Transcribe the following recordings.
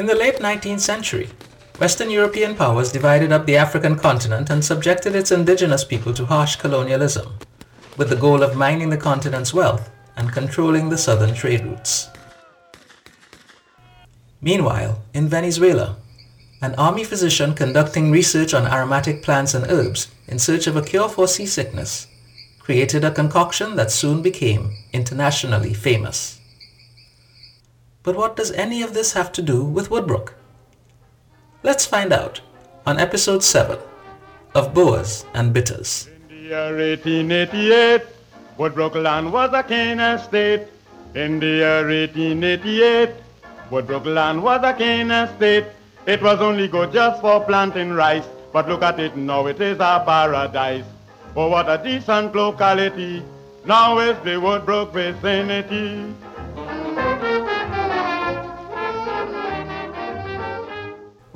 In the late 19th century, Western European powers divided up the African continent and subjected its indigenous people to harsh colonialism, with the goal of mining the continent's wealth and controlling the southern trade routes. Meanwhile, in Venezuela, an army physician conducting research on aromatic plants and herbs in search of a cure for seasickness created a concoction that soon became internationally famous. But what does any of this have to do with Woodbrook? Let's find out on episode 7 of Boers and Bitters. In the year 1888, Woodbrook land was a cane estate. In the year 1888, Woodbrook land was a cane estate. It was only good just for planting rice, but look at it now, it is a paradise. Oh, what a decent locality. Now is the Woodbrook vicinity.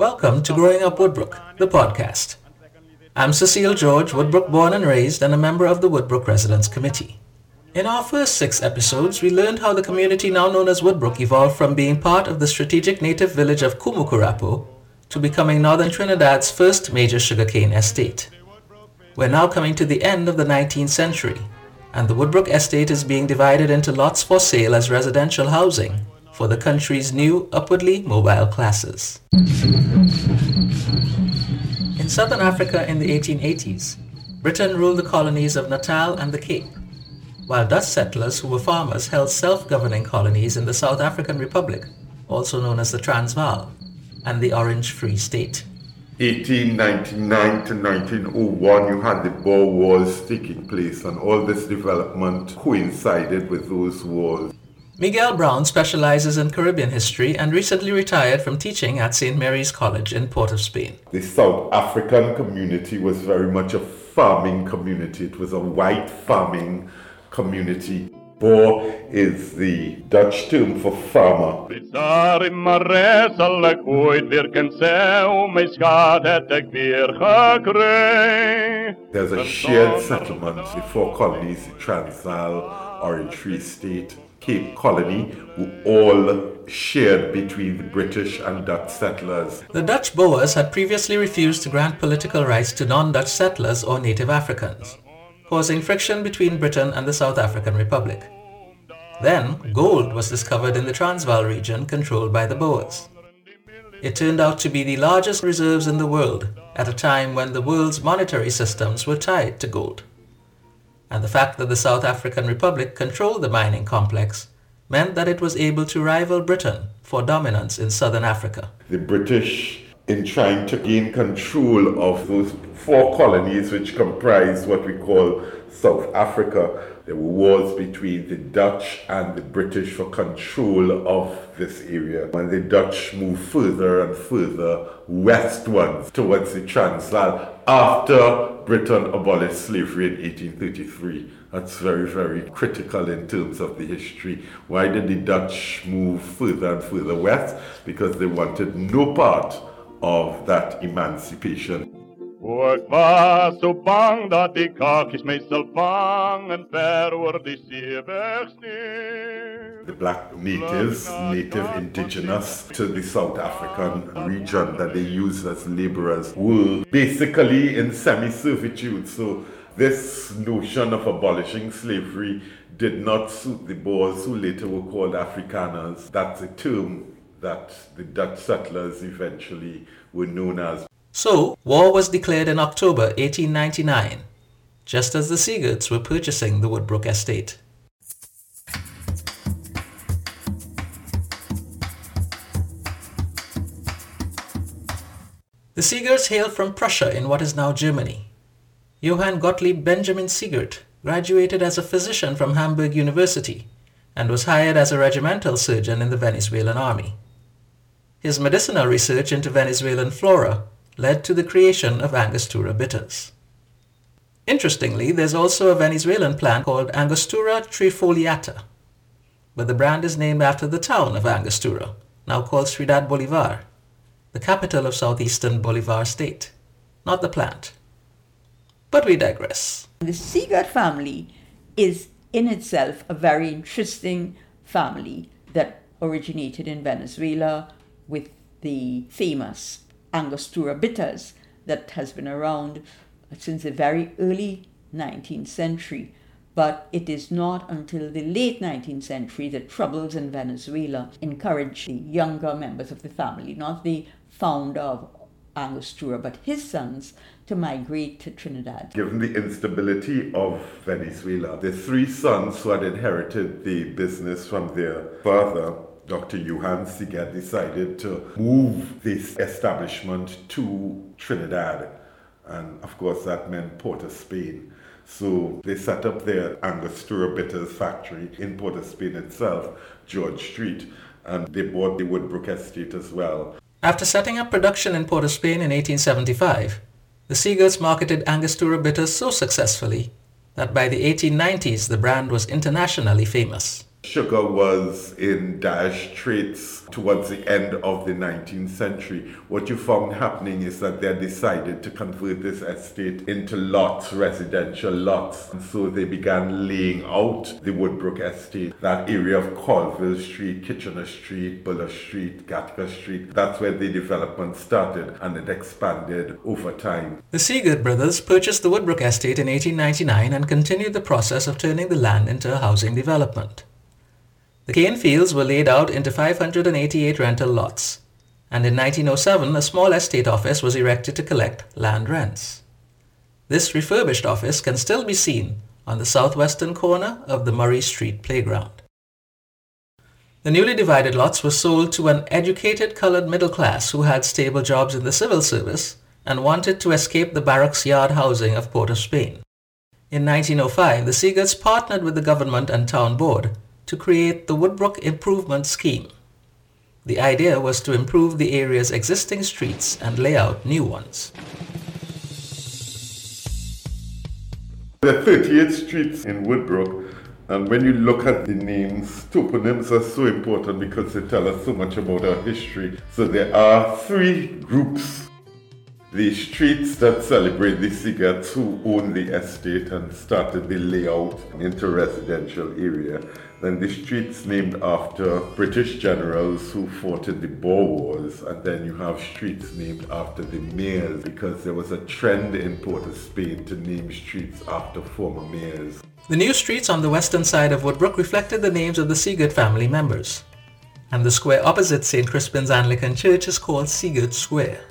Welcome to Growing Up Woodbrook, the podcast. I'm Cecile George, Woodbrook born and raised and a member of the Woodbrook Residence Committee. In our first six episodes, we learned how the community now known as Woodbrook evolved from being part of the strategic native village of Cumacurapo to becoming northern Trinidad's first major sugarcane estate. We're now coming to the end of the 19th century, and the Woodbrook estate is being divided into lots for sale as residential housing for the country's new upwardly mobile classes. In southern Africa in the 1880s, Britain ruled the colonies of Natal and the Cape, while Dutch settlers who were farmers held self-governing colonies in the South African Republic, also known as the Transvaal, and the Orange Free State. 1899 to 1901, you had the Boer Wars taking place, and all this development coincided with those wars. Miguel Brown specializes in Caribbean history and recently retired from teaching at St. Mary's College in Port of Spain. The South African community was very much a farming community. It was a white farming community. Boer is the Dutch term for farmer. Daar in Marais sal ek ooit weer kan sê, o my skaat het ek weer gekry. There's a shared settlement, the four colonies, the Transvaal, Orange Free State, Cape Colony, who all shared between the British and Dutch settlers. The Dutch Boers had previously refused to grant political rights to non-Dutch settlers or native Africans, causing friction between Britain and the South African Republic. Then, gold was discovered in the Transvaal region controlled by the Boers. It turned out to be the largest reserves in the world at a time when the world's monetary systems were tied to gold. And the fact that the South African Republic controlled the mining complex meant that it was able to rival Britain for dominance in southern Africa. The British, in trying to gain control of those four colonies which comprise what we call South Africa, there were wars between the Dutch and the British for control of this area. When the Dutch moved further and further westwards towards the Transvaal after Britain abolished slavery in 1833. That's very, very critical in terms of the history. Why did the Dutch move further and further west? Because they wanted no part of that emancipation. Ek was so bang dat die vang en ver die the black natives, native indigenous to the South African region that they used as laborers were basically in semi-servitude. So this notion of abolishing slavery did not suit the Boers who later were called Afrikaners. That's a term that the Dutch settlers eventually were known as. So, war was declared in October 1899, just as the Siegerts were purchasing the Woodbrook estate. The Siegerts hailed from Prussia in what is now Germany. Johann Gottlieb Benjamin Siegert graduated as a physician from Hamburg University and was hired as a regimental surgeon in the Venezuelan army. His medicinal research into Venezuelan flora led to the creation of Angostura bitters. Interestingly, there's also a Venezuelan plant called Angostura trifoliata, but the brand is named after the town of Angostura, now called Ciudad Bolivar, the capital of southeastern Bolivar state, not the plant. But we digress. The Siegert family is in itself a very interesting family that originated in Venezuela with the famous Angostura bitters that has been around since the very early 19th century. But it is not until the late 19th century that troubles in Venezuela encouraged the younger members of the family, not the founder of Angostura, but his sons, to migrate to Trinidad. Given the instability of Venezuela, the three sons who had inherited the business from their father Dr. Johan Siegert decided to move this establishment to Trinidad. And of course, that meant Port of Spain. So they set up their Angostura Bitters factory in Port of Spain itself, George Street, and they bought the Woodbrook estate as well. After setting up production in Port of Spain in 1875, the Siegerts marketed Angostura bitters so successfully that by the 1890s the brand was internationally famous. Sugar was in dire straits towards the end of the 19th century. What you found happening is that they decided to convert this estate into lots, residential lots. And so they began laying out the Woodbrook estate, that area of Colville Street, Kitchener Street, Buller Street, Gatacre Street. That's where the development started and it expanded over time. The Siegert brothers purchased the Woodbrook estate in 1899 and continued the process of turning the land into a housing development. The cane fields were laid out into 588 rental lots, and in 1907 a small estate office was erected to collect land rents. This refurbished office can still be seen on the southwestern corner of the Murray Street playground. The newly divided lots were sold to an educated colored middle class who had stable jobs in the civil service and wanted to escape the barracks yard housing of Port of Spain. In 1905, the Siegerts partnered with the government and town board to create the Woodbrook Improvement Scheme. The idea was to improve the area's existing streets and lay out new ones. There are 38 streets in Woodbrook, and when you look at the names, toponyms are so important because they tell us so much about our history. So there are three groups the streets that celebrate the Siegerts who own the estate and started the layout into residential area. Then the streets named after British generals who fought in the Boer Wars, and then you have streets named after the mayors because there was a trend in Port of Spain to name streets after former mayors. The new streets on the western side of Woodbrook reflected the names of the Siegert family members, and the square opposite St. Crispin's Anglican Church is called Siegert Square.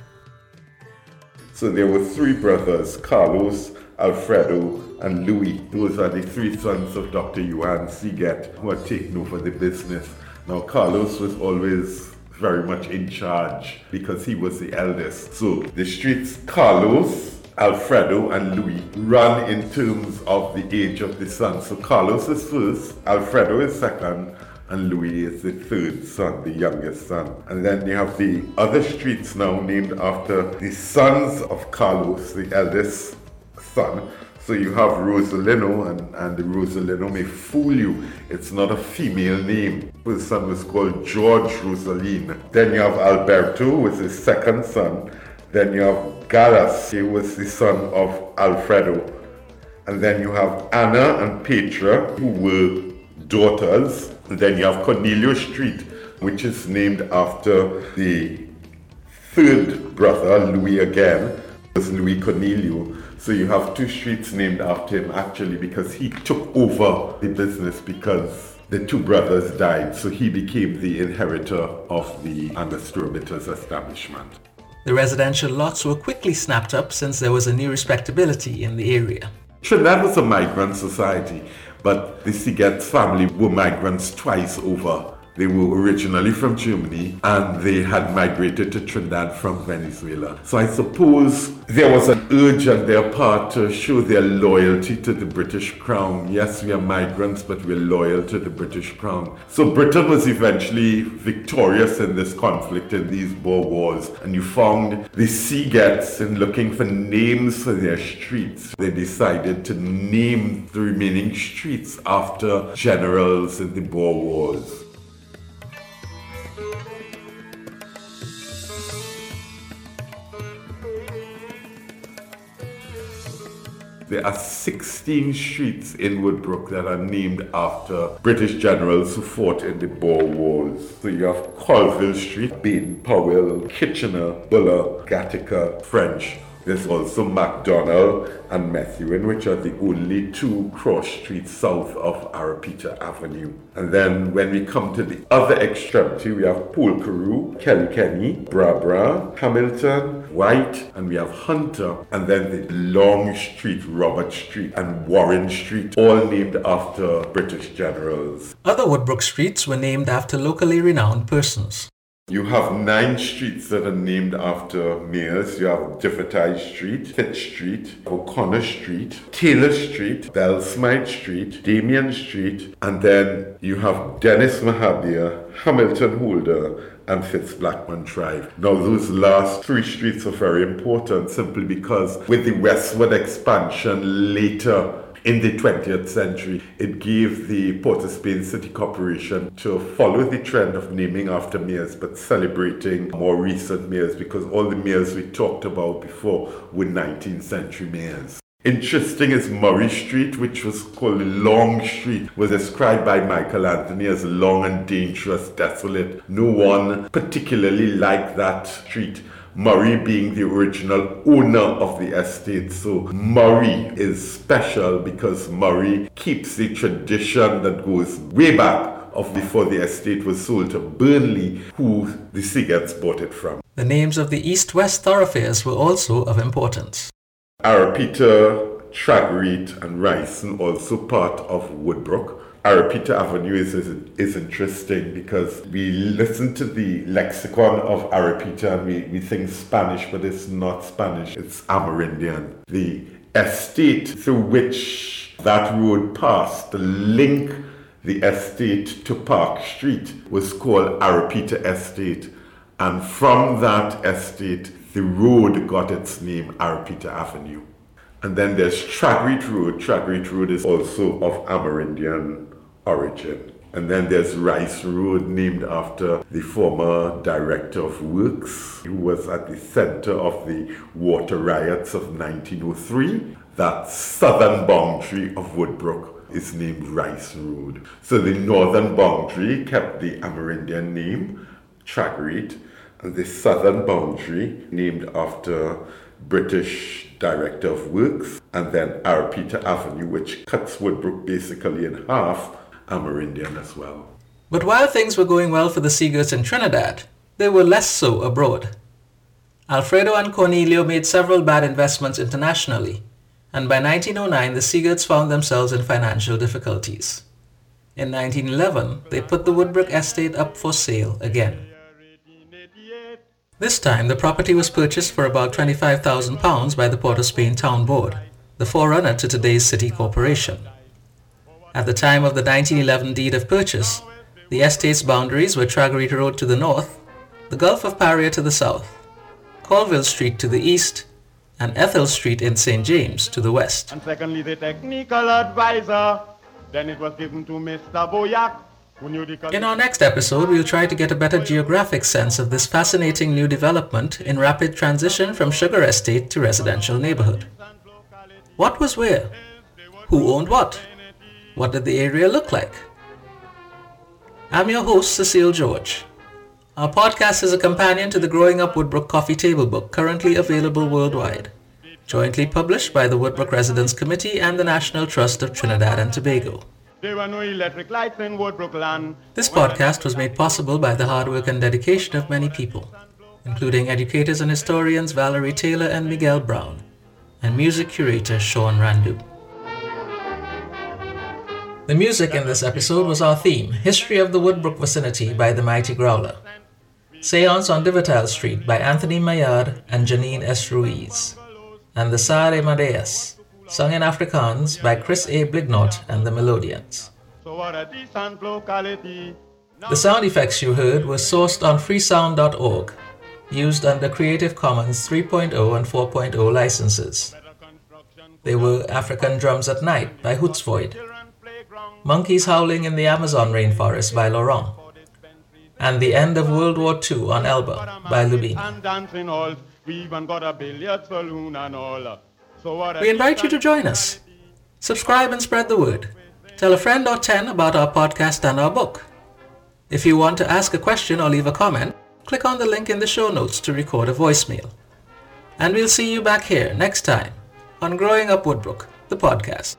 So there were three brothers, Carlos, Alfredo, and Louis. Those are the three sons of Dr. Johan Siegert who had taken over the business. Now, Carlos was always very much in charge because he was the eldest. So the streets Carlos, Alfredo, and Louis run in terms of the age of the son. So Carlos is first, Alfredo is second, and Louis is the third son, the youngest son. And then you have the other streets now named after the sons of Carlos, the eldest son. So you have Rosalino, and, and the Rosalino may fool you. It's not a female name. His son was called George Rosaline. Then you have Alberto, was his second son. Then you have Galas, he was the son of Alfredo. And then you have Anna and Petra, who were daughters. And then you have Cornelio Street, which is named after the third brother, Louis again, was Louis Cornelio. So you have two streets named after him actually because he took over the business because the two brothers died. So he became the inheritor of the Angostura Bitters establishment. The residential lots were quickly snapped up since there was a new respectability in the area. Trinidad was a migrant society, but the Siegerts family were migrants twice over. They were originally from Germany and they had migrated to Trinidad from Venezuela. So I suppose there was an urge on their part to show their loyalty to the British Crown. Yes, we are migrants, but we're loyal to the British Crown. So Britain was eventually victorious in this conflict in these Boer Wars. And you found the Siegerts in looking for names for their streets. They decided to name the remaining streets after generals in the Boer Wars. There are 16 streets in Woodbrook that are named after British generals who fought in the Boer Wars. So you have Colville Street, Baden Powell, Kitchener, Buller, Gatacre, French, there's also MacDonald and Methuen, which are the only two cross streets south of Ariapita Avenue. And then when we come to the other extremity, we have Kelly Kenny, Bra Bra, Hamilton, White, and we have Hunter, and then the long street, Robert Street, and Warren Street, all named after British generals. Other Woodbrook streets were named after locally renowned persons. You have nine streets that are named after mayors. You have De Verteuil Street, Fitz Street, O'Connor Street, Taylor Street, Bellsmite Street, Damien Street, and then you have Dennis Mahabir, Hamilton Holder, and Fitz Blackman Drive. Now, those last three streets are very important simply because with the westward expansion later in the 20th century, it gave the Port of Spain City Corporation to follow the trend of naming after mayors but celebrating more recent mayors because all the mayors we talked about before were 19th century mayors. Interesting is Murray Street, which was called Long Street, was described by Michael Anthony as long and dangerous, desolate. No one particularly liked that street Murray being the original owner of the estate. So Murray is special because Murray keeps the tradition that goes way back of before the estate was sold to Burnley, who the Siegerts bought it from. The names of the east-west thoroughfares were also of importance. Ariapita, Tragarete, and Wrightson also part of Woodbrook. Arapita Avenue is, is, is interesting because we listen to the lexicon of Arapita and we, we think Spanish, but it's not Spanish, it's Amerindian. The estate through which that road passed the link the estate to Park Street was called Arapita Estate. And from that estate, the road got its name Ariapita Avenue. And then there's Tragarete Road. Tragarete Road is also of Amerindian origin. And then there's Rice Road, named after the former director of works, who was at the center of the water riots of 1903. That southern boundary of Woodbrook is named Rice Road. So the northern boundary kept the Amerindian name, Tragarete, and the southern boundary named after British Director of Works, and then Arapita Avenue, which cuts Woodbrook basically in half Amerindian as well. But while things were going well for the Siegerts in Trinidad, they were less so abroad. Alfredo and Cornelio made several bad investments internationally, and by 1909 the Siegerts found themselves in financial difficulties. In 1911, they put the Woodbrook estate up for sale again. This time, the property was purchased for about £25,000 by the Port of Spain Town Board, the forerunner to today's City Corporation. At the time of the 1911 deed of purchase, the estate's boundaries were Tragarete Road to the north, the Gulf of Paria to the south, Colville Street to the east, and Ethel Street in St. James to the west. And secondly, the technical advisor. Then it was given to Mr. Boyack. In our next episode, we'll try to get a better geographic sense of this fascinating new development in rapid transition from sugar estate to residential neighborhood. What was where? Who owned what? What did the area look like? I'm your host, Cecile George. Our podcast is a companion to the Growing Up Woodbrook Coffee Table book, currently available worldwide, jointly published by the Woodbrook Residents Committee and the National Trust of Trinidad and Tobago. There were no electric lights in Woodbrook land. This podcast was made possible by the hard work and dedication of many people, including educators and historians Valerie Taylor and Miguel Brown, and music curator Sean Randu. The music in this episode was our theme, History of the Woodbrook Vicinity by the Mighty Growler. Seance on De Verteuil Street by Anthony Maillard and Janine S. Ruiz. And The Sarie Marais, sung in Afrikaans by Chris A. Blignot and the Melodians. The sound effects you heard were sourced on freesound.org, used under Creative Commons 3.0 and 4.0 licenses. They were African Drums at Night by Hootsvoid, Monkeys Howling in the Amazon Rainforest by Laurent, and The End of World War II on Elba by Lubin. We invite you to join us. Subscribe and spread the word. Tell a friend or 10 about our podcast and our book. If you want to ask a question or leave a comment, click on the link in the show notes to record a voicemail. And we'll see you back here next time on Growing Up Woodbrook, the podcast.